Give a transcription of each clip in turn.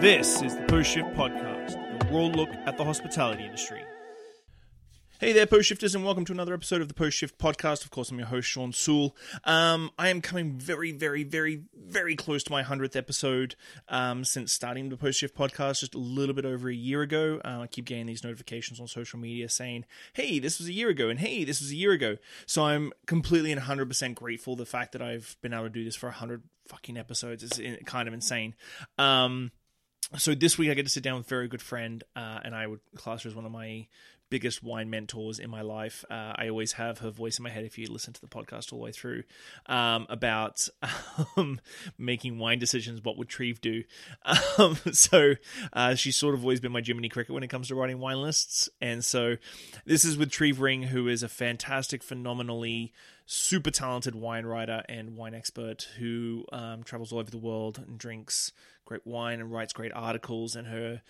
This is the Post Shift Podcast, a raw look at the hospitality industry. Hey there, Post Shifters, and welcome to another episode of the Post Shift Podcast. Of course, I'm your host, Sean Sewell. Um, I am coming very, very, very, very close to my 100th episode um, since starting the Post Shift Podcast just a little bit over a year ago. Uh, I keep getting these notifications on social media saying, hey, this was a year ago, and hey, this was a year ago. So I'm completely and 100% grateful the fact that I've been able to do this for 100 fucking episodes is kind of insane. Um, so this week I get to sit down with a very good friend, uh, and I would class her as one of my biggest wine mentors in my life. Uh, I always have her voice in my head if you listen to the podcast all the way through um, about um, making wine decisions. What would Treve do? Um, so uh, she's sort of always been my Jiminy Cricket when it comes to writing wine lists. And so this is with Treve Ring, who is a fantastic, phenomenally super talented wine writer and wine expert who um, travels all over the world and drinks great wine and writes great articles. And her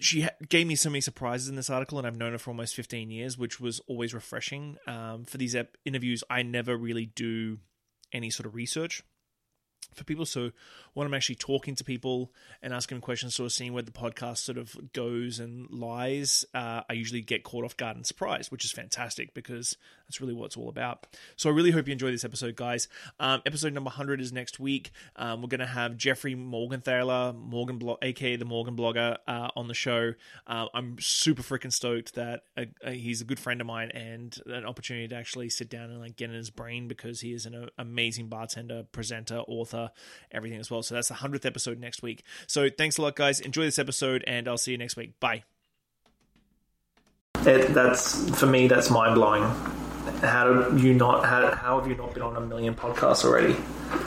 she gave me so many surprises in this article, and I've known her for almost 15 years, which was always refreshing. Um, for these ep- interviews, I never really do any sort of research for people. So when I'm actually talking to people and asking questions, sort of seeing where the podcast sort of goes and lies, uh, I usually get caught off guard and surprised, which is fantastic because that's really what it's all about. So I really hope you enjoy this episode, guys. Um, episode number 100 is next week. Um, we're going to have Jeffrey Morgenthaler, Morgan, Blo- aka the Morgan Blogger, uh, on the show. Uh, I'm super freaking stoked that uh, uh, he's a good friend of mine and an opportunity to actually sit down and like get in his brain because he is an uh, amazing bartender, presenter, author, everything as well. So that's the 100th episode next week. So thanks a lot, guys. Enjoy this episode, and I'll see you next week. Bye. It, that's for me. That's mind blowing. How do you not? How, how have you not been on a million podcasts already?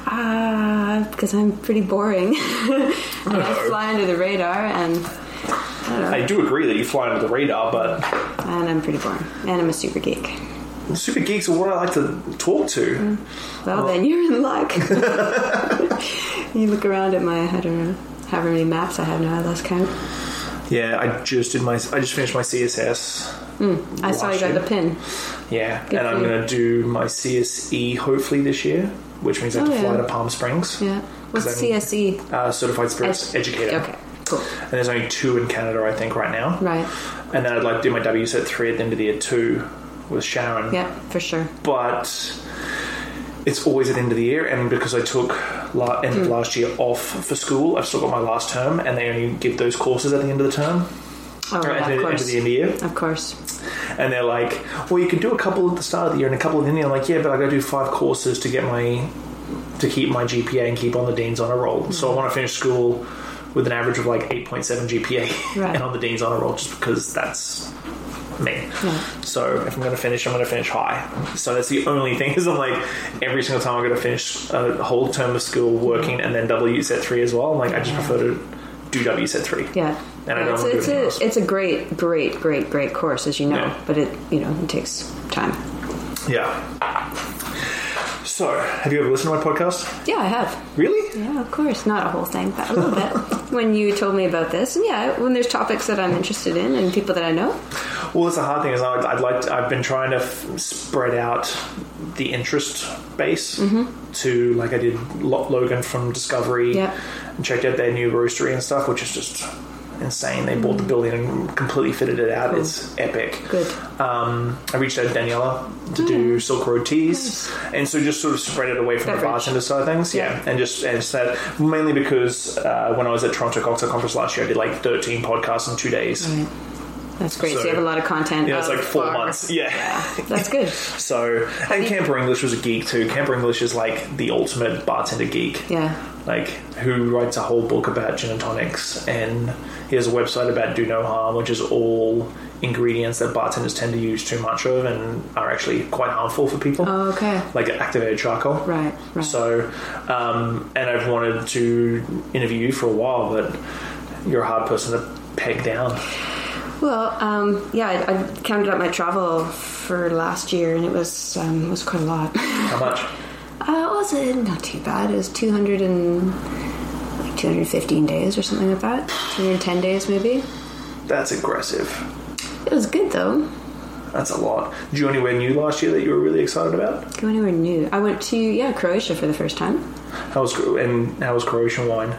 Ah, because I'm pretty boring. and I fly under the radar, and I don't know. I do agree that you fly under the radar, but and I'm pretty boring, and I'm a super geek. super geeks are what I like to talk to. Well, then you're in luck. you look around at my, I don't know, however many maps I have now. I lost count. Yeah, I just did my. I just finished my CSS. I saw you got the pin. Yeah, Good and I'm going to do my CSE hopefully this year, which means I have Oh, to fly yeah. to Palm Springs. Yeah. What's I'm- CSE? Uh, certified Spirits Ed- Educator. Okay, cool. And there's only two in Canada, I think, right now. Right. And then I'd like to do my WSET 3 at the end of the year too with Sharon. Yeah, for sure. But it's always at the end of the year, and because I took la- end Hmm. of last year off for school, I've still got my last term, and they only give those courses at the end of the term, Oh, at the of end of course. the end of the year. Of course. And they're like, well, you can do a couple at the start of the year and a couple at the end. of the year." I'm like, yeah, but I got to do five courses to get my to keep my GPA and keep on the dean's on a roll. So I want to finish school with an average of like 8.7 GPA Right. and on the dean's honor roll, just because that's me. Yeah. So if I'm going to finish, I'm going to finish high. So that's the only thing is I'm like every single time I'm going to finish a whole term of school working and then WSET three as well. I'm like I just prefer to do WSET three. Yeah. And I Yeah, don't it's, it's a it's a great great great great course as you know, Yeah. but it you know it takes time. Yeah. So, have you ever listened to my podcast? Yeah, I have. Really? Yeah, of course, not a whole thing, but a little bit. When you told me about this, and yeah, when there's topics that I'm interested in and people that I know, Well, it's the hard thing is I'd, I'd like to, I've been trying to f- spread out the interest base mm-hmm. to like I did Logan from Discovery Yeah. and checked out their new roastery and stuff, which is just insane. They bought the building and completely fitted it out. It's epic. good. Um, I reached out to Daniela to do Silk Road teas, and so just sort of spread it away from the Beverage. bartender side of things. Yeah, and just and said mainly because uh, when I was at Toronto Cocktail Conference last year, I did like 13 podcasts in two days. Right. That's great. So, So- you have a lot of content. Yeah, it's like four far- months. Yeah. That's good. So, and Camper English was a geek too. Camper English is like the ultimate bartender geek. Yeah. Like, who writes a whole book about gin and tonics, and he has a website about Do No Harm, which is all ingredients that bartenders tend to use too much of and are actually quite harmful for people. Oh, okay. Like activated charcoal. Right. Right. So, um, and I've wanted to interview you for a while, but you're a hard person to peg down. Well, um, yeah, I, I counted up my travel for last year, and it was um, was quite a lot. How much? Uh, it was uh, not too bad. It was two hundred and like two hundred fifteen days or something like that. Two hundred ten days maybe. That's aggressive. It was good though. That's a lot. Did you go anywhere new last year that you were really excited about? Go anywhere new. I went to yeah Croatia for the first time. How was and how was Croatian wine?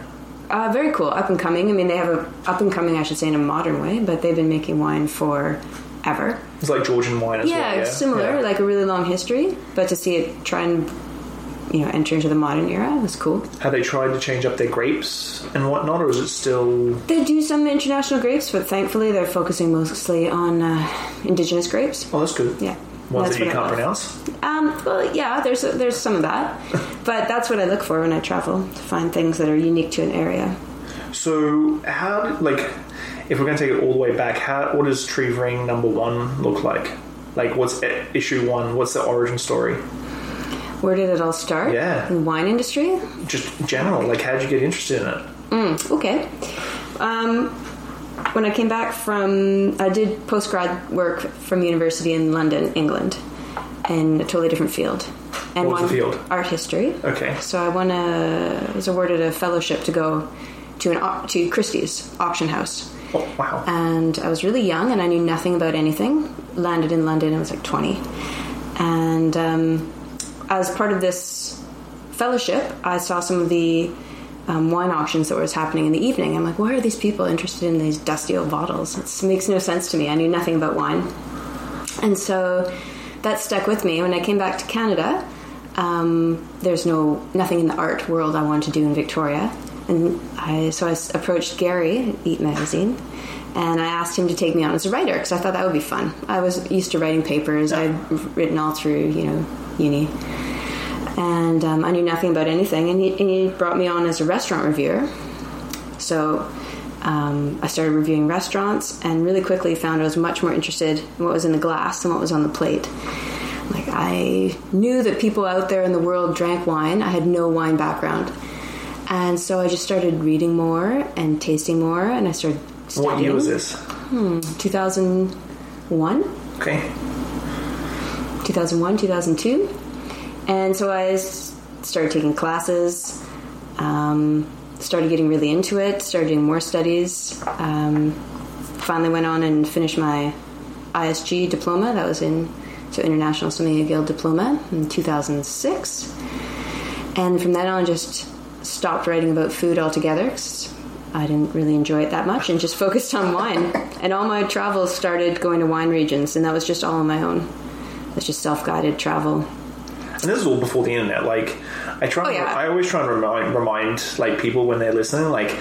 Uh, very cool, up and coming. I mean, they have a up and coming, I should say, in a modern way, but they've been making wine for ever. It's like Georgian wine as Yeah, well. Yeah, similar, Yeah. like a really long history. But to see it try and you know enter into the modern era was cool. Have they tried to change up their grapes and whatnot, or is it still? They do some international grapes, but thankfully they're focusing mostly on uh, indigenous grapes. Oh, that's good. Yeah, Ones that's that you can't pronounce. Um, well, yeah, there's there's some of that, but that's what I look for when I travel to find things that are unique to an area. So, how did, like, if we're going to take it all the way back, how what does Treve Ring number one look like? Like, what's issue one? What's the origin story? Where did it all start? Yeah. in the wine industry. Just general, like, how did you get interested in it? Okay. Um, when I came back from, I did post grad work from university in London, England, in a totally different field. And What was the field? art history. Okay. So I won a was awarded a fellowship to go to an to Christie's auction house. Oh, wow. and I was really young and I knew nothing about anything. Landed in London, I was like 20. And um, as part of this fellowship, I saw some of the um, wine auctions that was happening in the evening. I'm like, why are these people interested in these dusty old bottles? It makes no sense to me. I knew nothing about wine. And so that stuck with me. When I came back to Canada, um, there's no nothing in the art world I wanted to do in Victoria, and I so I approached Gary at Eat Magazine, and I asked him to take me on as a writer because I thought that would be fun. I was used to writing papers. I'd written all through you know uni, and um, I knew nothing about anything. And he, and he brought me on as a restaurant reviewer. So um, I started reviewing restaurants and really quickly found I was much more interested in what was in the glass than what was on the plate. Like, I knew that people out there in the world drank wine. I had no wine background. And so I just started reading more and tasting more, and I started studying. what year was this? Hmm, 2001? Okay. 2001, 2002. And so I started taking classes, um, started getting really into it, started doing more studies. Um, finally went on and finished my ISG diploma. That was in so International Sommelier Guild diploma in 2006. And from then on, just stopped writing about food altogether I didn't really enjoy it that much and just focused on wine. And all my travels started going to wine regions, and that was just all on my own. It's just self guided travel. And this is all before the internet. Like, I try. Oh, yeah. I always try and remind remind like people when they're listening. Like,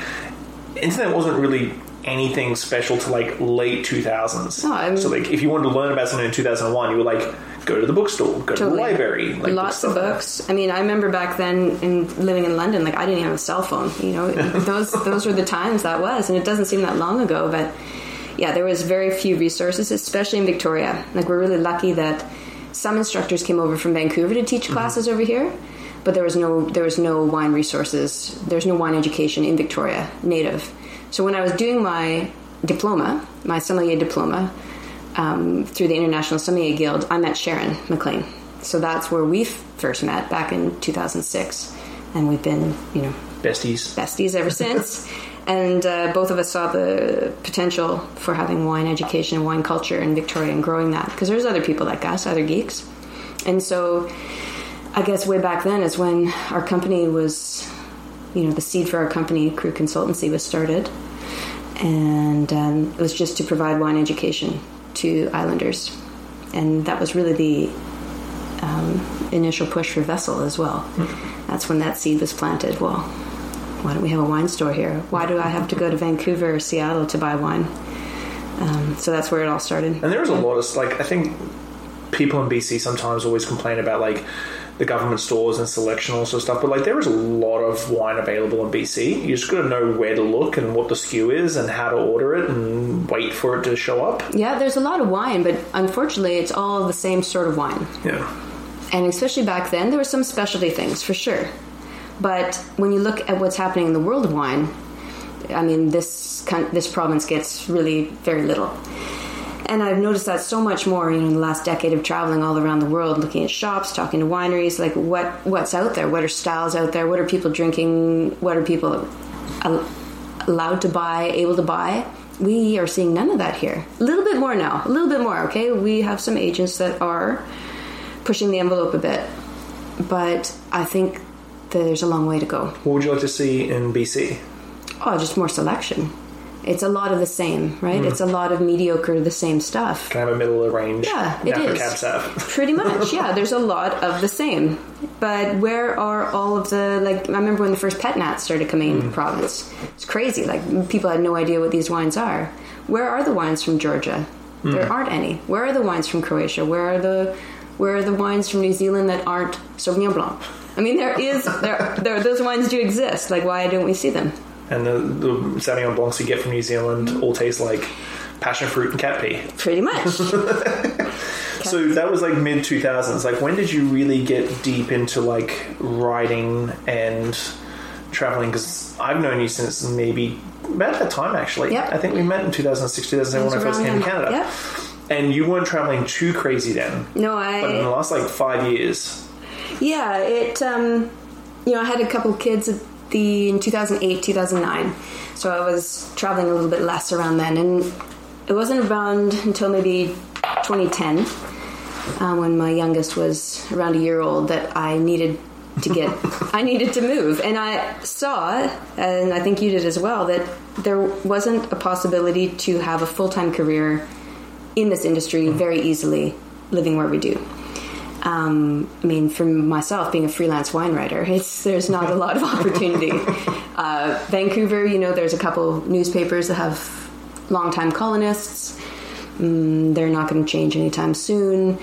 internet wasn't really anything special to like late two thousands. No, I'm- so like, if you wanted to learn about something in two thousand one, you were like, go to the bookstore, go to the library, like Lots stuff of books. I mean, I remember back then in living in London, like I didn't even have a cell phone. You know, those those were the times that was, and it doesn't seem that long ago. But yeah, there was very few resources, especially in Victoria. Like we're really lucky that some instructors came over from Vancouver to teach classes over here, but there was no there was no wine resources. There's no wine education in Victoria native. So when I was doing my diploma, my sommelier diploma, um, through the International Sommelier Guild, I met Sharon McLean. So that's where we first met back in 2006, and we've been, you know, Besties. besties ever since. And uh, both of us saw the potential for having wine education and wine culture in Victoria and growing that because there's other people like us, other geeks. And so, I guess way back then is when our company was, you know, the seed for our company, Crew Consultancy, was started, and um, it was just to provide wine education to islanders, and that was really the um, initial push for Vessel as well. That's when that seed was planted. Well, why don't we have a wine store here? Why do I have to go to Vancouver or Seattle to buy wine? Um, so that's where it all started. And there was a lot of like I think people in BC sometimes always complain about like the government stores and selection and all sort of stuff, but like there is a lot of wine available in BC. You just got to know where to look and what the SKU is and how to order it and wait for it to show up. Yeah, there's a lot of wine, but unfortunately, it's all the same sort of wine. Yeah. And especially back then, there were some specialty things for sure. But when you look at what's happening in the world of wine, I mean, this this province gets really very little. And I've noticed that so much more, you know, in the last decade of traveling all around the world, looking at shops, talking to wineries, like what what's out there, what are styles out there, what are people drinking, what are people al- allowed to buy, able to buy. We are seeing none of that here. A little bit more now, a little bit more. Okay, we have some agents that are pushing the envelope a bit, but I think there's a long way to go. What would you like to see in BC? Oh, just more selection. It's a lot of the same, right? Hmm. It's a lot of mediocre, the same stuff. Kind of a middle of the range. Yeah, it is. Pretty much, yeah. There's a lot of the same. But where are all of the like? I remember when the first pet nats started coming into the hmm. province. It's crazy. Like people had no idea what these wines are. Where are the wines from Georgia? Hmm. There aren't any. Where are the wines from Croatia? Where are the where are the wines from New Zealand that aren't Sauvignon Blanc? I mean, there is there, there those wines do exist. Like, why don't we see them? And the, the Sauvignon Blancs you get from New Zealand all taste like passion fruit and cat pee. Pretty much. So that was like mid 2000s. Like, when did you really get deep into like writing and traveling? Because I've known you since maybe about that time, actually. Yep. I think we met in 2006, 2007 when I first came to. Canada. Yep. And you weren't traveling too crazy then. No, I. But in the last like five years, yeah. It um, you know, I had a couple kids at the in 2008, 2009. So I was traveling a little bit less around then, and it wasn't around until maybe 2010 um, when my youngest was around a year old that I needed to get I needed to move and I saw and I think you did as well that there wasn't a possibility to have a full-time career in this industry very easily living where we do um, I mean, for myself, being a freelance wine writer, it's there's not a lot of opportunity. uh, Vancouver, you know, there's a couple newspapers that have longtime colonists. Mm, they're not going to change anytime soon.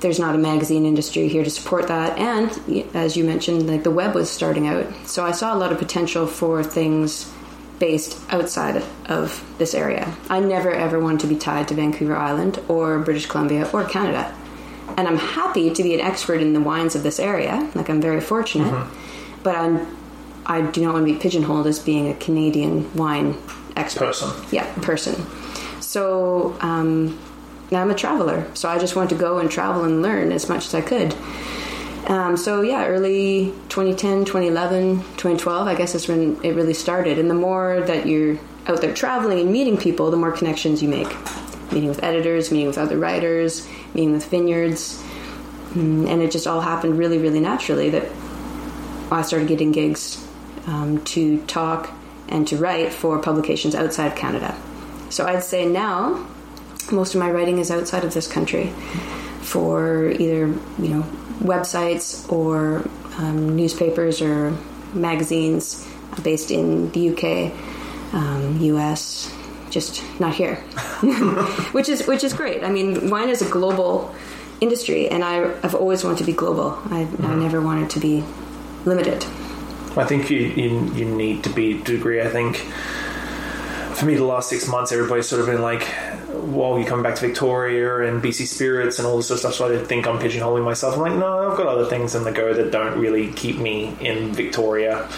There's not a magazine industry here to support that, and as you mentioned, like the web was starting out, so I saw a lot of potential for things based outside of this area. I never ever wanted to be tied to Vancouver Island or British Columbia or Canada and I'm happy to be an expert in the wines of this area. Like I'm very fortunate, but I'm I do not want to be pigeonholed as being a Canadian wine expert. Person. Yeah, person. So um, now I'm a traveler. So I just want to go and travel and learn as much as I could. Um, so yeah, early 2010, 2011, 2012, I guess is when it really started. And the more that you're out there traveling and meeting people, the more connections you make. Meeting with editors, meeting with other writers, meeting with vineyards, Mm, and it just all happened really, really naturally. That I started getting gigs um, to talk and to write for publications outside Canada. So I'd say now most of my writing is outside of this country for either you know websites or um, newspapers or magazines based in the UK, um, US, just not here, which is which is great. I mean, wine is a global industry, and I, I've always wanted to be global. I, I mm-hmm. never wanted to be limited. I think you, you you need to be to a degree. I think for me, the last six months, everybody's sort of been like, "Well, you come back to Victoria and BC Spirits and all this sort of stuff." So I think I'm pigeonholing myself. I'm like, no, I've got other things in the go that don't really keep me in Victoria,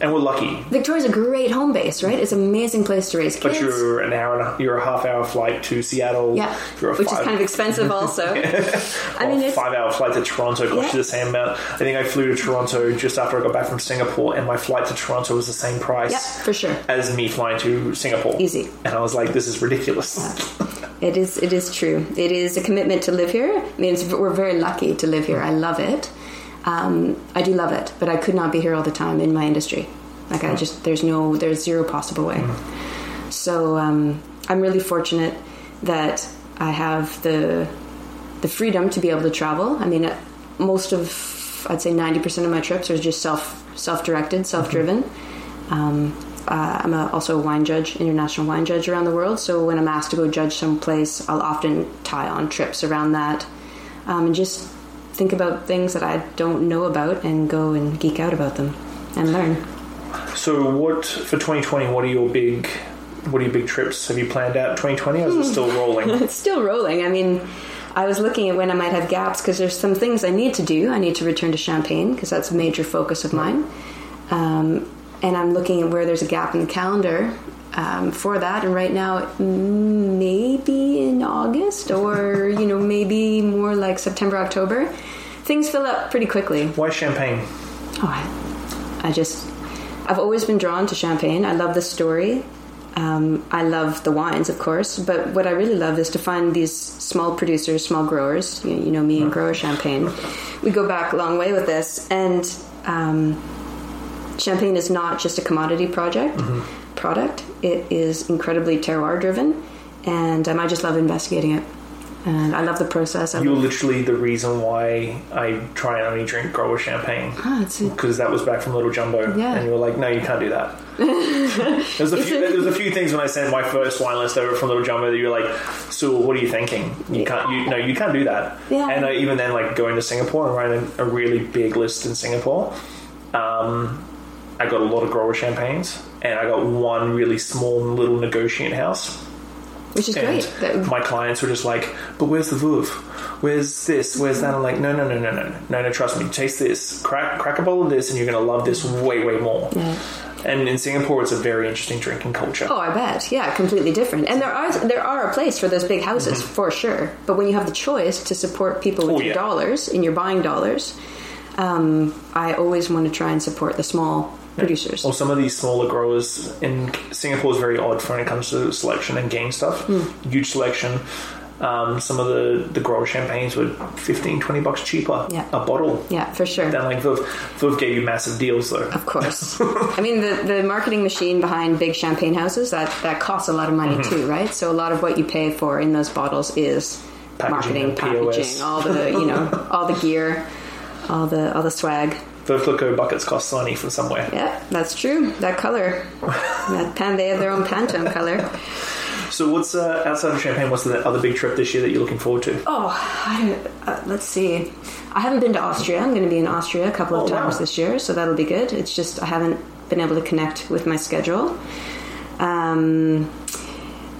and we're lucky. Victoria's a great home base, right? It's an amazing place to raise kids. But you're an hour, and a, you're a half hour flight to Seattle. yeah, you're a which five, is kind of expensive, also. I mean, five hour flight to Toronto cost Yeah. you the same amount. I think I flew to Toronto just after I got back from Singapore, and my flight to Toronto was the same price yeah, for sure. as me flying to Singapore. Easy. And I was like, this is ridiculous. It is. It is true. It is a commitment to live here. I mean, we're very lucky to live here. I love it. Um, I do love it, but I could not be here all the time in my industry. Like I just there's no there's zero possible way. So um, I'm really fortunate that I have the the freedom to be able to travel. I mean, most of I'd say 90% of my trips are just self self directed, self driven. Um, uh, I'm a, also a wine judge, international wine judge around the world. So when I'm asked to go judge someplace, I'll often tie on trips around that, um, and just think about things that I don't know about and go and geek out about them and learn. so, what for 2020? What are your big, what are your big trips? Have you planned out 2020, or is it still rolling? It's still rolling. I mean, I was looking at when I might have gaps because there's some things I need to do. I need to return to Champagne because that's a major focus of mine. Um, and I'm looking at where there's a gap in the calendar um, for that. And right now, maybe in August or, you know, maybe more like September, October. Things fill up pretty quickly. Why champagne? Oh, I, I just, I've always been drawn to champagne. I love the story. Um, I love the wines, of course, but what I really love is to find these small producers, small growers. You, you know me and grower champagne. We go back a long way with this, and um, champagne is not just a commodity project product. It is incredibly terroir driven, and um, I just love investigating it. And I love the process. I You're love, literally the reason why I try and only drink grower champagne. Ah, it's a- Because that was back from Little Jumbo, Yeah. and you were like, "No, you can't do that." there's a few. There's a few things when I sent my first wine list over from Little Jumbo that you're like, "So, what are you thinking? You can't. You no, you can't do that." Yeah. And I, even then, like going to Singapore and writing a really big list in Singapore, um, I got a lot of grower champagnes, and I got one really small little negotiant house. which is And great. That- my clients were just like, "But where's the Veuve? Where's this? Where's that?" I'm like, "No, no, no, no, no, no, no. Trust me. Taste this. Crack, crack a bowl of this, and you're gonna love this way, way more." Yeah. And in Singapore, it's a very interesting drinking culture. Oh, I bet. Yeah, completely different. And there are there are a place for those big houses for sure. But when you have the choice to support people with Mm-hmm. Oh, your yeah. dollars and you're buying dollars, um, I always want to try and support the small producers. Or some of these smaller growers in Singapore is very odd when it comes to selection and game stuff. Hmm. Huge selection. Um, some of the, the grower champagnes were 15, 20 bucks cheaper Yeah. a bottle Yeah, for sure. than like Veuve. Veuve gave you massive deals though. Of course. I mean, the, the marketing machine behind big champagne houses, that, that costs a lot of money Mm-hmm. too, right? So a lot of what you pay for in those bottles is Packaging marketing, packaging, all the, you know, all the gear, all the, all the swag. Veuve Clicquot buckets cost money from somewhere. Yeah, that's true. That color. that pan, they have their own Pantone color. So what's uh, outside of Champagne? What's the other big trip this year that you're looking forward to? Oh, I uh, let's see. I haven't been to Austria. I'm going to be in Austria a couple of Oh, wow. times this year, so that'll be good. It's just I haven't been able to connect with my schedule. Um,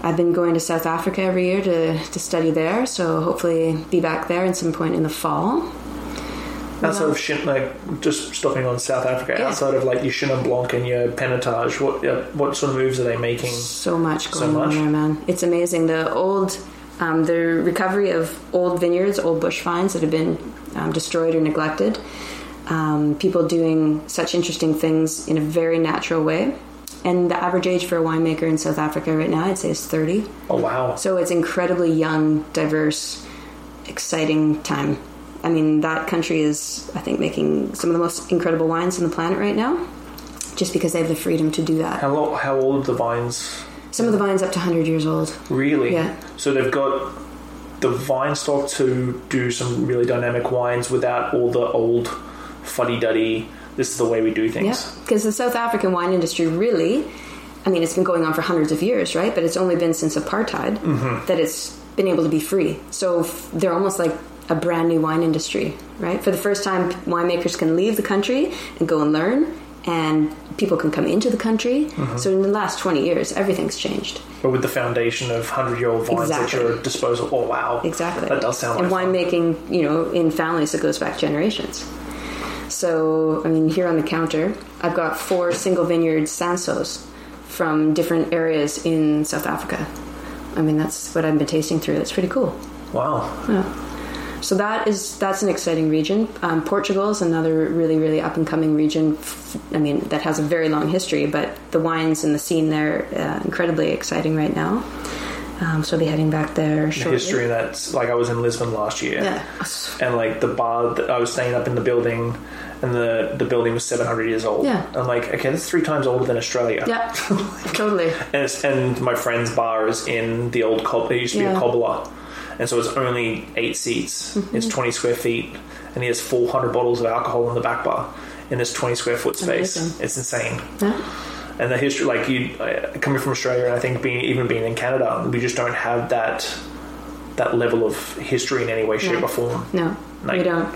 I've been going to South Africa every year to, to study there, so hopefully be back there at some point in the fall. Outside of Shin, like just stopping on South Africa, Yeah. outside of like your Chenin Blanc and your Pinotage, what uh, what sort of moves are they making? So much So going much? on there, man. It's amazing. The old, um, the recovery of old vineyards, old bush vines that have been um, destroyed or neglected. Um, people doing such interesting things in a very natural way. And the average age for a winemaker in South Africa right now, I'd say, is 30. Oh wow! So it's incredibly young, diverse, exciting time. I mean, that country is, I think, making some of the most incredible wines on the planet right now, just because they have the freedom to do that. How lo- how old are the vines? Some of the vines up to 100 years old. Really? Yeah. So they've got the vine stock to do some really dynamic wines without all the old fuddy duddy. This is the way we do things. Yeah, because the South African wine industry really, I mean, it's been going on for hundreds of years, right? But it's only been since apartheid Mm-hmm. that it's been able to be free. So f- they're almost like a brand new wine industry, right? For the first time, winemakers can leave the country and go and learn, and people can come into the country. Mm-hmm. So in the last 20 years, everything's changed. But with the foundation of hundred year old vines Exactly. at your disposal. Oh wow! Exactly. That does sound and like fun. winemaking, you know, in families that goes back generations. So, I mean, here on the counter, I've got four single vineyard Cinsaults from different areas in South Africa. I mean, that's what I've been tasting through. That's pretty cool. Wow. So that is that's an exciting region. Um, Portugal is another really really up and coming region. F- I mean that has a very long history, but the wines and the scene there uh, incredibly exciting right now. Um, so I'll be heading back there The shortly. history in that, like I was in Lisbon last year, Yeah. and like the bar that I was staying up in the building, and the the building was seven hundred years old. Yeah. I'm like, okay, that's three times older than Australia. Yeah. totally. And, it's, and my friend's bar is in the old cob. It used to be a Yeah. cobbler, and so it's only eight seats. Mm-hmm. It's twenty square feet, and he has four hundred bottles of alcohol in the back bar in this twenty square foot space. Amazing. It's insane. Yeah. And the history, like you, uh, coming from Australia, and I think being even being in Canada, we just don't have that that level of history in any way, shape, No. or form. No, Like- we don't.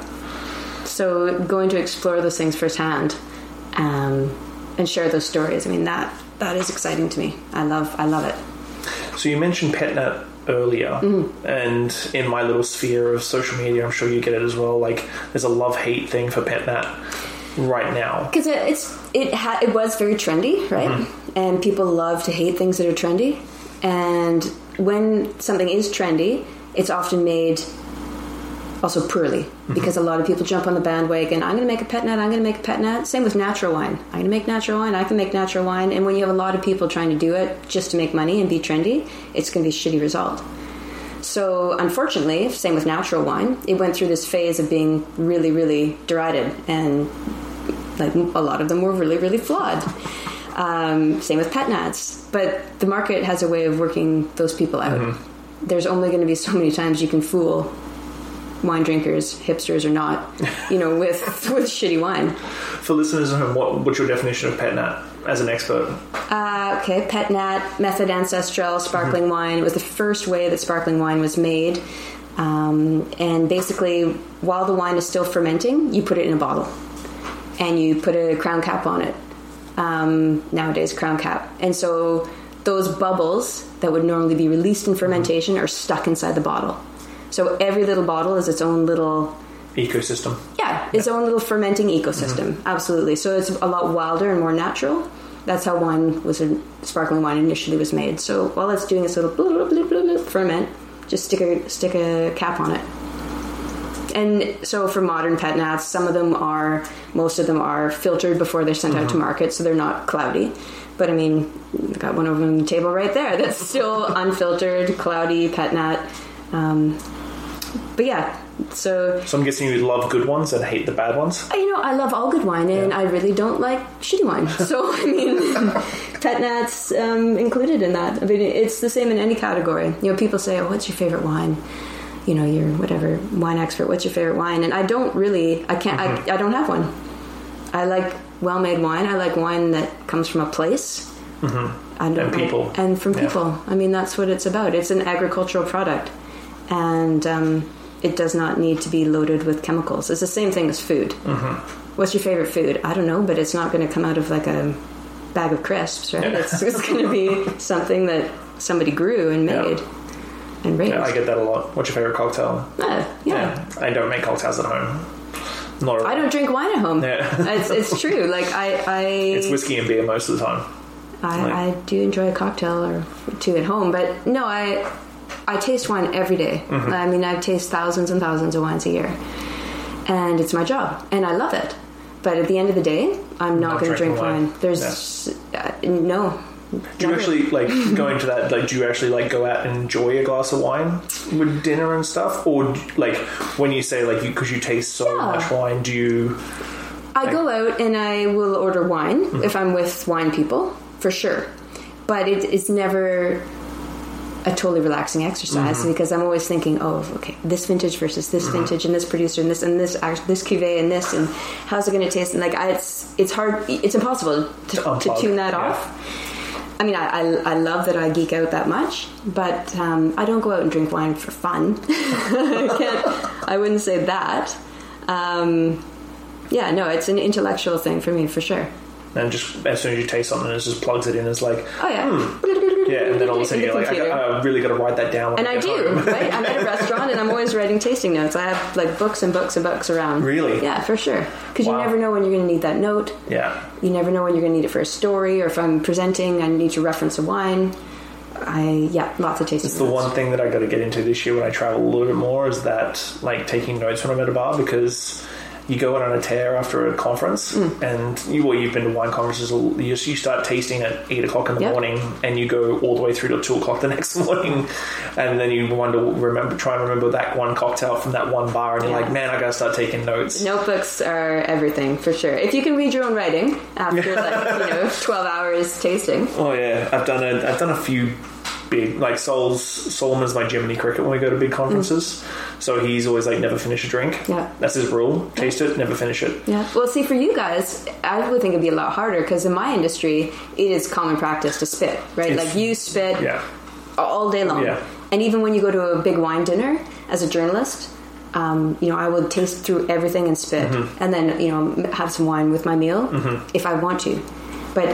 So going to explore those things firsthand um, and share those stories. I mean that that is exciting to me. I love I love it. So you mentioned pet nat earlier, Mm-hmm. and in my little sphere of social media, I'm sure you get it as well. Like, there's a love hate thing for Pet PetNet right now. because it, it's it ha- it was very trendy, right? And people love to hate things that are trendy. And when something is trendy, it's often made also poorly because a lot of people jump on the bandwagon. I'm going to make a pet nat. I'm going to make a pet nat. Same with natural wine. I'm going to make natural wine. I can make natural wine. And when you have a lot of people trying to do it just to make money and be trendy, it's going to be a shitty result. So, unfortunately, same with natural wine, it went through this phase of being really, really derided and like a lot of them were really really flawed. Um, same with pet nats, but the market has a way of working those people out. Mm-hmm. There's only going to be so many times you can fool wine drinkers, hipsters or not, you know, with with shitty wine. For listeners at home, what, what's your definition of pet nat as an expert? Uh, okay, pet nat, méthode ancestrale, sparkling wine. It was the first way that sparkling wine was made. Um, and basically, while the wine is still fermenting, you put it in a bottle and you put a crown cap on it. Um, nowadays, crown cap. And so those bubbles that would normally be released in fermentation are stuck inside the bottle. So every little bottle is its own little Ecosystem. yeah, its own little fermenting ecosystem. Mm-hmm. Absolutely. So it's a lot wilder and more natural. That's how wine was a sparkling wine initially was made. So while it's doing its little bloop, bloop, bloop, ferment, just stick a stick a cap on it. And so for modern pet nats, some of them are, most of them are filtered before they're sent out to market, so they're not cloudy. But I mean, I've got one of them on the table right there that's still unfiltered, cloudy pet nat. Um, but yeah, so So I'm guessing you love good ones and hate the bad ones. uh, you know, I love all good wine, and Yeah. I really don't like shitty wine. So, I mean, pet nats um, included in that. I mean, it's the same in any category. You know, people say, "Oh, what's your favorite wine?" You know, you're whatever wine expert. What's your favorite wine? And I don't really. I can't. I, I don't have one. I like well-made wine. I like wine that comes from a place. Mm-hmm. And people. and from Yeah. people. I mean, that's what it's about. It's an agricultural product, and um, it does not need to be loaded with chemicals. It's the same thing as food. Mm-hmm. What's your favorite food? I don't know, but it's not going to come out of like a bag of crisps, right? It's, it's going to be something that somebody grew and Yeah. made and raised. Yeah, I get that a lot. What's your favorite cocktail? Uh, yeah. I don't make cocktails at home. Not. I don't drink wine at home. Yeah. it's, it's true. Like I, I It's whiskey and beer most of the time. I, I do enjoy a cocktail or two at home, but no, I I taste wine every day. Mm-hmm. I mean, I taste thousands and thousands of wines a year, and it's my job, and I love it. But at the end of the day, I'm not, Not going to drink wine. wine. There's uh, no. Do you actually like going to that? Like, do you actually like go out and enjoy a glass of wine with dinner and stuff, or like when you say like you because you taste so Yeah. much wine, do you? I go out and I will order wine Mm-hmm. if I'm with wine people for sure, but it, it's never a totally relaxing exercise Mm-hmm. because I'm always thinking, oh, okay, this vintage versus this vintage and this producer and this and this this cuvee and this and how's it going to taste? And like, I, it's it's hard, it's impossible to, to unplug, tune that yeah. off. I mean, I, I, I love that I geek out that much, but um, I don't go out and drink wine for fun. I can't. I wouldn't say that. Um, yeah, no, it's an intellectual thing for me for sure. And just as soon as you taste something, it just plugs it in. It's like, Oh yeah, yeah, and then all of a sudden you're like, I, got, I really got to write that down. And I, I do. Right? I'm at a restaurant and I'm always writing tasting notes. I have like books and books and books around. Really? Yeah, for sure. Because Wow. you never know when you're going to need that note. Yeah, You never know when you're going to need it for a story, or if I'm presenting, I need to reference a wine. I yeah, lots of tasting. Notes. It's the notes. one thing that I got to get into this year when I travel a little bit more is that like taking notes when I'm at a bar because you go out on a tear after a conference Mm. and you well you've been to wine conferences you, you start tasting at eight o'clock in the Yep. morning and you go all the way through to two o'clock the next morning and then you wonder remember try and remember that one cocktail from that one bar and you're like man I gotta start taking notes Notebooks are everything for sure. If you can read your own writing after like you know twelve hours tasting, oh yeah I've done a I've done a few big like Sol's Solomon's my Jiminy cricket when we go to big conferences so he's always like never finish a drink Yeah. that's his rule taste it never finish it Yeah. Well, see, for you guys, I would think it'd be a lot harder because in my industry, it is common practice to spit, right? It's- like you spit yeah all day long. Yeah. And even when you go to a big wine dinner as a journalist, um, you know, I will taste through everything and spit, Mm-hmm. and then you know have some wine with my meal if I want to. But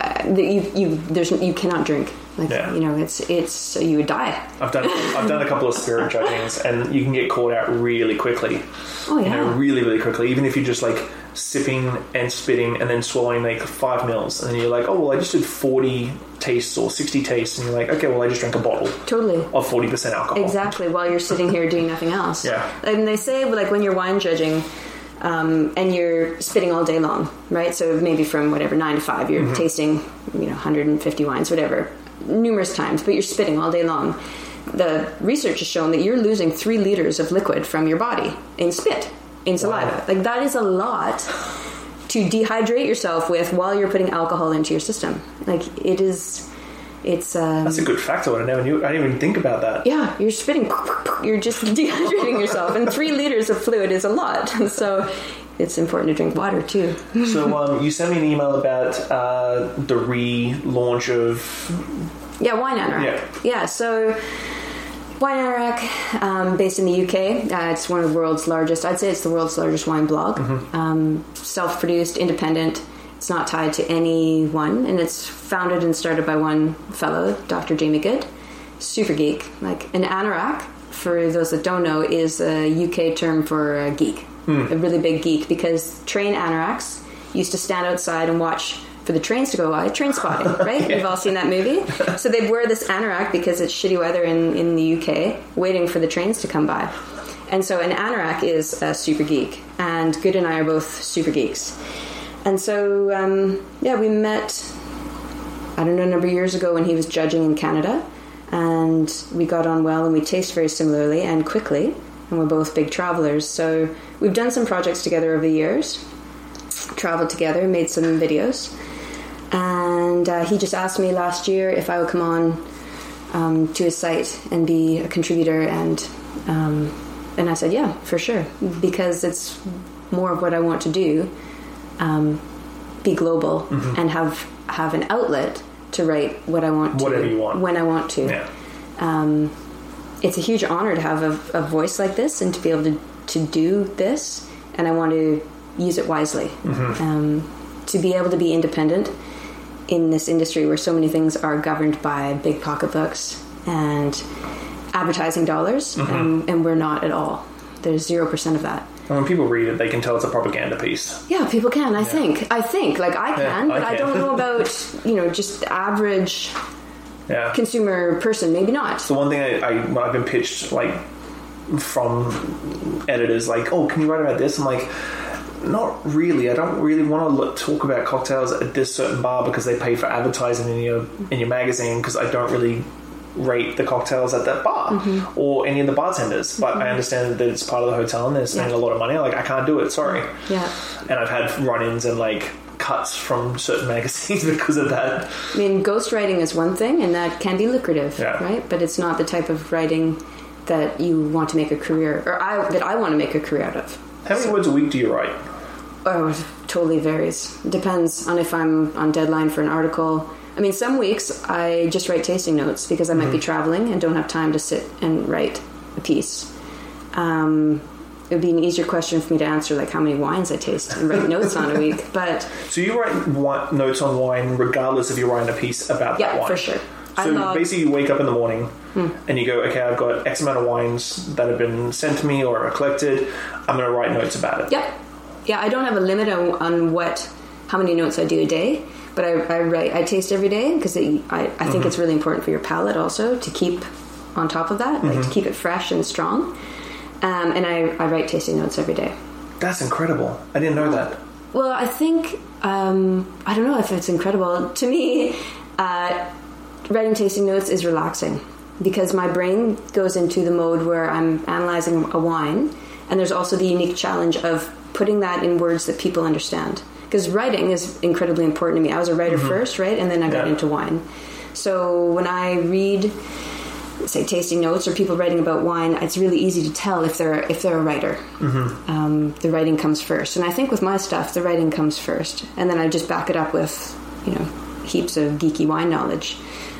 uh, you, you, there's you cannot drink. Like Yeah. you know, it's it's you would die. I've done I've done a couple of spirit judgings, and you can get caught out really quickly. Oh You know, yeah. really, really quickly. Even if you're just like sipping and spitting, and then swallowing like five mils, and then you're like, oh well, I just did forty tastes or sixty tastes, and you're like, okay, well, I just drank a bottle Totally. of forty percent alcohol. Exactly, while you're sitting here doing nothing else. Yeah. And they say, like, when you're wine judging um, and you're spitting all day long, right? So maybe from whatever, nine to five, you're tasting, you know, 150 wines, whatever, numerous times, but you're spitting all day long. The research has shown that you're losing three liters of liquid from your body in spit, in saliva. Like, that is a lot to dehydrate yourself with while you're putting alcohol into your system. Like it is, it's um, That's a good factor. I never knew. I didn't even think about that. yeah, you're spitting, you're just dehydrating yourself, and three liters of fluid is a lot. So it's important to drink water too. So um, you sent me an email about uh, the relaunch of Yeah, Wine Anorak. Yeah. Yeah, so Wine Anorak, um, based in the UK. Uh, it's one of the world's largest, I'd say it's the world's largest wine blog. Um, Self produced, independent. It's not tied to anyone, and it's founded and started by one fellow, Dr. Jamie Goode. Super geek. Like an anorak, for those that don't know, is a UK term for a geek. A really big geek because train anoraks used to stand outside and watch for the trains to go by, train spotting, right? We've all seen that movie. So they'd wear this anorak because it's shitty weather in, in the UK, waiting for the trains to come by. And so an anorak is a super geek, and Goode and I are both super geeks. And so, um, yeah, we met, I don't know, a number of years ago when he was judging in Canada, and we got on well and we taste very similarly and quickly, and we're both big travelers. So we've done some projects together over the years, traveled together, made some videos, and uh, he just asked me last year if I would come on um, to his site and be a contributor, and um, and I said yeah, for sure, because it's more of what I want to do, um, be global and have have an outlet to write what I want, to, Whatever you want. when I want to yeah. It's a huge honor to have a, a voice like this and to be able to, to do this and i want to use it wisely um, to be able to be independent in this industry where so many things are governed by big pocketbooks and advertising dollars um, and we're not at all there's 0% of that And when people read it, they can tell it's a propaganda piece. yeah, people can. I think. I think. Like I can, I but I, don't know about you know just average Yeah. consumer person. Maybe not. the one thing I, I when I've been pitched like from editors like, oh, can you write about this? I'm like, not really. I don't really want to talk about cocktails at this certain bar because they pay for advertising in your in your magazine because I don't really rate the cocktails at that bar Mm-hmm. or any of the bartenders. But I understand that it's part of the hotel and they're spending Yeah. a lot of money. Like I can't do it. Sorry. Yeah. And I've had run-ins and like cuts from certain magazines because of that. I mean, ghostwriting is one thing, and that can be lucrative, Yeah. right? But it's not the type of writing that you want to make a career, or I that I want to make a career out of. How many words a week do you write? Oh, it totally varies. Depends on if I'm on deadline for an article. I mean, some weeks I just write tasting notes because I might be traveling and don't have time to sit and write a piece. Um, it would be an easier question for me to answer, like how many wines I taste and write notes on a week. But So you write notes on wine regardless if you're writing a piece about that yeah, wine. for sure. So love, Hmm. basically, you wake up in the morning and you go, okay, I've got X amount of wines that have been sent to me or are collected. I'm going to write notes about it. Yep. Yeah, I don't have a limit on, on what how many notes I do a day, but I, I write I taste every day because I, I think Mm-hmm. it's really important for your palate also to keep on top of that, Mm-hmm. like to keep it fresh and strong. Um, and I, I write tasting notes every day. That's incredible. I didn't know that. Well, I think um, I don't know if it's incredible to me. Uh, writing tasting notes is relaxing because my brain goes into the mode where I'm analyzing a wine, and there's also the unique challenge of putting that in words that people understand. Because writing is incredibly important to me. I was a writer first, right, and then I got Yeah. into wine. So when I read say tasting notes or people writing about wine, it's really easy to tell if they're if they're a writer. Um, the writing comes first, and I think with my stuff, the writing comes first, and then I just back it up with you know heaps of geeky wine knowledge.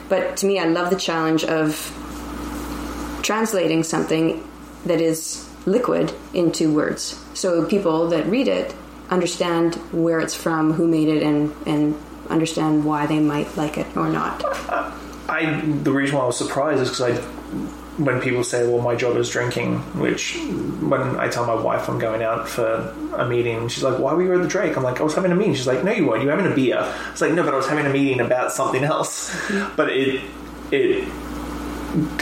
But to me, I love the challenge of translating something that is liquid into words, so people that read it understand where it's from, who made it, and and understand why they might like it or not. I the reason why I was surprised is because I when people say, "Well, my job is drinking," which when I tell my wife I'm going out for a meeting, she's like, "Why were you at the Drake?" I'm like, "I was having a meeting." She's like, "No, you weren't. You were having a beer." It's like, "No, but I was having a meeting about something else." But it it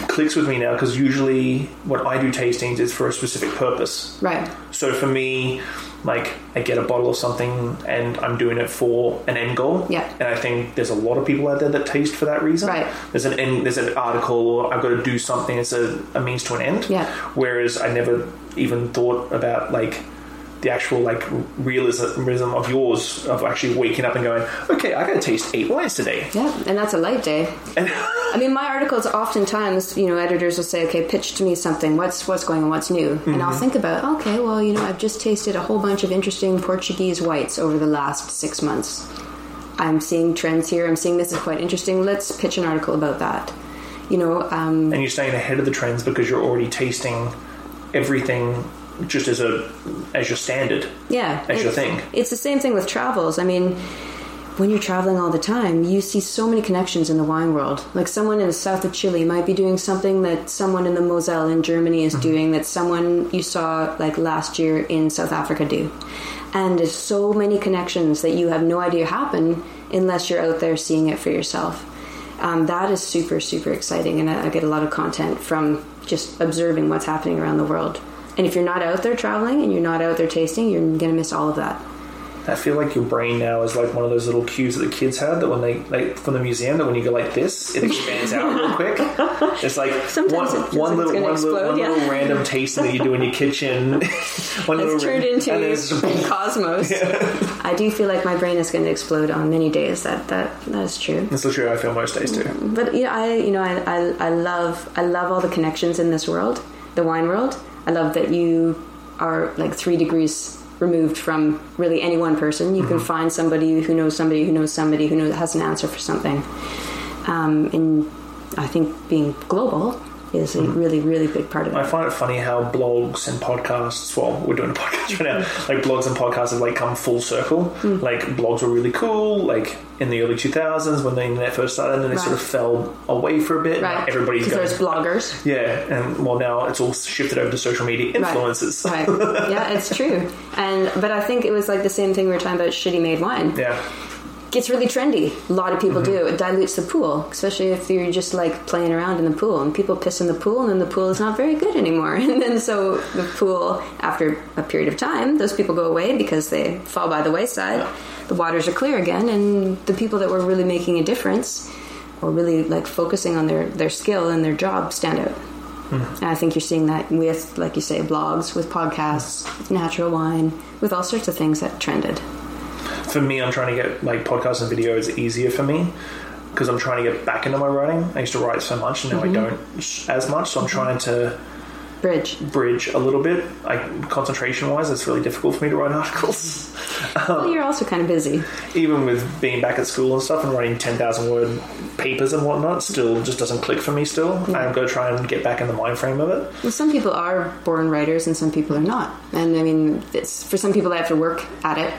clicks with me now because usually what I do tastings is for a specific purpose. Right. So for me, like I get a bottle of something and I'm doing it for an end goal. Yeah. And I think there's a lot of people out there that taste for that reason. Right. There's an end, there's an article or I've got to do something. It's a, a means to an end. Yeah. Whereas I never even thought about like the actual like realism of yours of actually waking up and going, okay, I got to taste eight wines today. Yeah, and that's a light day. And I mean, my articles oftentimes, you know, editors will say, "Okay, pitch to me something. What's what's going on? What's new?" And Mm-hmm. I'll think about, okay, well, you know, I've just tasted a whole bunch of interesting Portuguese whites over the last six months. I'm seeing trends here. I'm seeing this is quite interesting. Let's pitch an article about that. You know, um, and you're staying ahead of the trends because you're already tasting everything just as a as your standard. yeah, As your thing. It's the same thing with travels. I mean, when you're traveling all the time, you see so many connections in the wine world. Like someone in the south of Chile might be doing something that someone in the Moselle in Germany is doing that someone you saw like last year in South Africa do. And there's so many connections that you have no idea happen unless you're out there seeing it for yourself. Um, that is super, super exciting, and I, I get a lot of content from just observing what's happening around the world. And if you're not out there traveling and you're not out there tasting, you're going to miss all of that. I feel like your brain now is like one of those little cues that the kids had that when they like from the museum that when you go like this, it expands out real quick. It's like Sometimes one, it one little one, little, explode, one yeah. little random tasting that you do in your kitchen. one little It's turned ra- into and then it's just- cosmos. I do feel like my brain is going to explode on many days. That that that is true. That's literally how I feel most days too. Mm, but you know, I you know I, I I love I love all the connections in this world, the wine world. I love that you are like three degrees removed from really any one person. You can find somebody who knows somebody who knows somebody who knows has an answer for something. Um, and I think being global is a really really big part of it. I find it funny how blogs and podcasts. Well, we're doing a podcast right now. Like blogs and podcasts have like come full circle. Hmm. Like blogs were really cool. Like in the early two thousands when the internet first started, and then they sort of fell away for a bit. Right, everybody's going. there's bloggers. Yeah, and well now it's all shifted over to social media influencers. Right. right. Yeah, it's true. And but I think it was like the same thing we were talking about shitty made wine. Yeah. Gets really trendy. A lot of people Mm-hmm. do. It dilutes the pool, especially if you're just like playing around in the pool and people piss in the pool and then the pool is not very good anymore. And then so the pool after a period of time, those people go away because they fall by the wayside. The waters are clear again and the people that were really making a difference or really like focusing on their, their skill and their job stand out. And I think you're seeing that with, like you say, blogs, with podcasts, natural wine, with all sorts of things that trended. For me, I'm trying to get like podcasts and videos easier for me because I'm trying to get back into my writing. I used to write so much, and now Mm-hmm. I don't as much. So I'm trying to Bridge. bridge a little bit. Like concentration wise, it's really difficult for me to write articles. Well, you're also kind of busy. Even with being back at school and stuff and writing 10,000 word papers and whatnot, still just doesn't click for me still. I'm going to try and get back in the mind frame of it. Well, some people are born writers and some people are not. And I mean, it's, for some people, they have to work at it.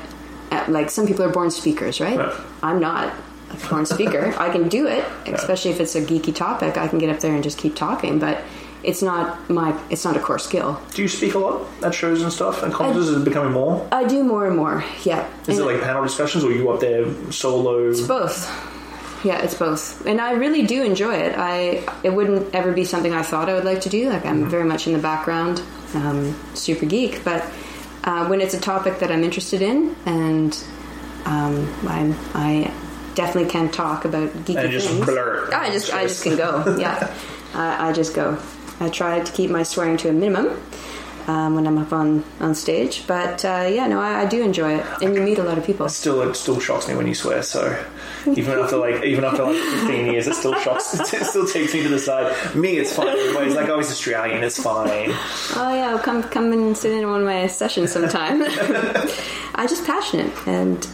Like, some people are born speakers, right? Right. I'm not a born speaker. I can do it, especially if it's a geeky topic. I can get up there and just keep talking, but it's not my, it's not a core skill. Do you speak a lot at shows and stuff? And conferences is it becoming more? I do more and more, yeah. Is it like panel discussions or are you up there solo? It's both yeah it's both and i really do enjoy it i it wouldn't ever be something i thought i would like to do like i'm very much in the background um, super geek but uh, when it's a topic that i'm interested in and um, I'm, i definitely can talk about geeky And just things. blur. i just i just can go yeah. I, I just go. I try to keep my swearing to a minimum um, when I'm up on, on stage, but uh, yeah, no, I, I do enjoy it, and you meet a lot of people. Still, it still shocks me when you swear. So even after like even after like 15 years, it still shocks. It still takes me to the side. Me, it's fine. Everybody's like, "Oh, he's Australian. It's fine." Oh yeah, come come and sit in one of my sessions sometime. I'm just passionate, and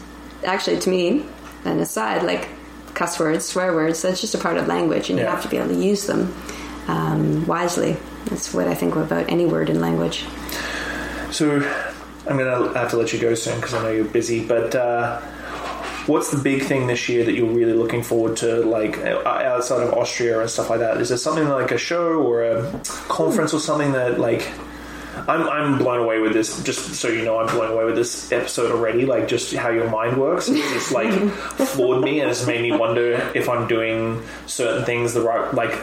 actually, to me, an aside, like cuss words, swear words, that's just a part of language, and you have to be able to use them um, wisely. That's what I think about any word in language. So I'm gonna have to let you go soon because I know you're busy. But uh, what's the big thing this year that you're really looking forward to, like outside of Austria and stuff like that? Is there something like a show or a conference or something that like? I'm, I'm blown away with this. Just so you know, I'm blown away with this episode already. Like just how your mind works. It's just like floored me, and it's made me wonder if I'm doing certain things the right, like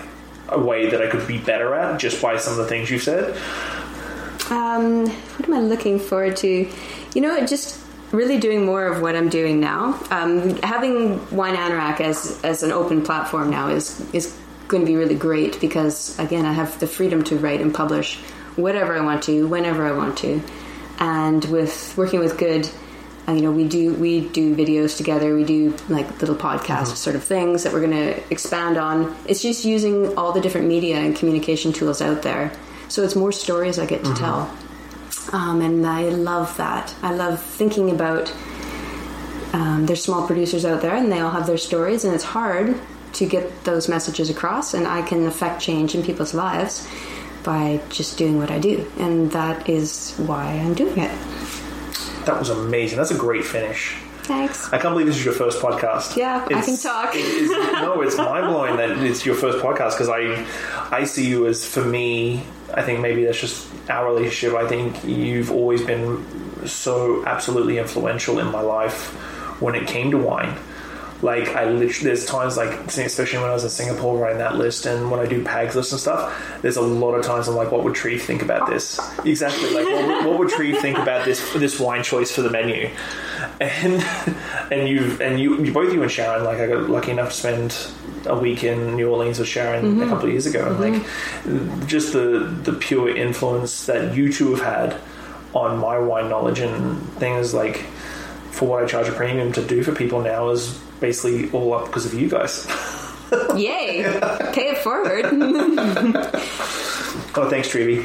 a way that I could be better at, just by some of the things you've said. Um, what am I looking forward to? You know, just really doing more of what I'm doing now. Um, having Wine Anorak as as an open platform now is is going to be really great because again, I have the freedom to write and publish whatever I want to, whenever I want to. and with working with Goode, uh, you know, we do we do videos together. We do like little podcast sort of things that we're going to expand on. It's just using all the different media and communication tools out there. So it's more stories I get to tell, um, and I love that. I love thinking about. Um, there's small producers out there, and they all have their stories, and it's hard to get those messages across. And I can affect change in people's lives by just doing what I do, and that is why I'm doing it. That was amazing. That's a great finish. Thanks. I can't believe this is your first podcast. Yeah, I can talk. it is- no, it's mind blowing that it's your first podcast because I, I see you as for me. I think maybe that's just our relationship. I think you've always been so absolutely influential in my life when it came to wine. Like I literally, there's times like, especially when I was in Singapore writing that list, and when I do PAGS list and stuff, there's a lot of times I'm like, what would Treve think about this? Exactly, like what would, what would Treve think about this this wine choice for the menu? And and you and you, you both you and Sharon, like I got lucky enough to spend a week in New Orleans with Sharon a mm-hmm. couple of years ago, and like mm-hmm. just the the pure influence that you two have had on my wine knowledge and things like for what I charge a premium to do for people now is basically all up because of you guys. Yay! Pay it forward. Oh, thanks, Trevi.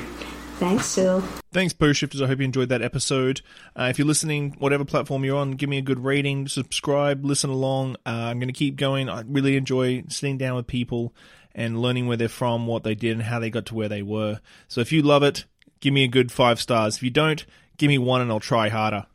Thanks, Sue. Thanks, Post Shifters. I hope you enjoyed that episode. Uh, if you're listening, whatever platform you're on, give me a good rating, subscribe, listen along. Uh, I'm going to keep going. I really enjoy sitting down with people and learning where they're from, what they did, and how they got to where they were. So if you love it, give me a good five stars. If you don't, give me one and I'll try harder.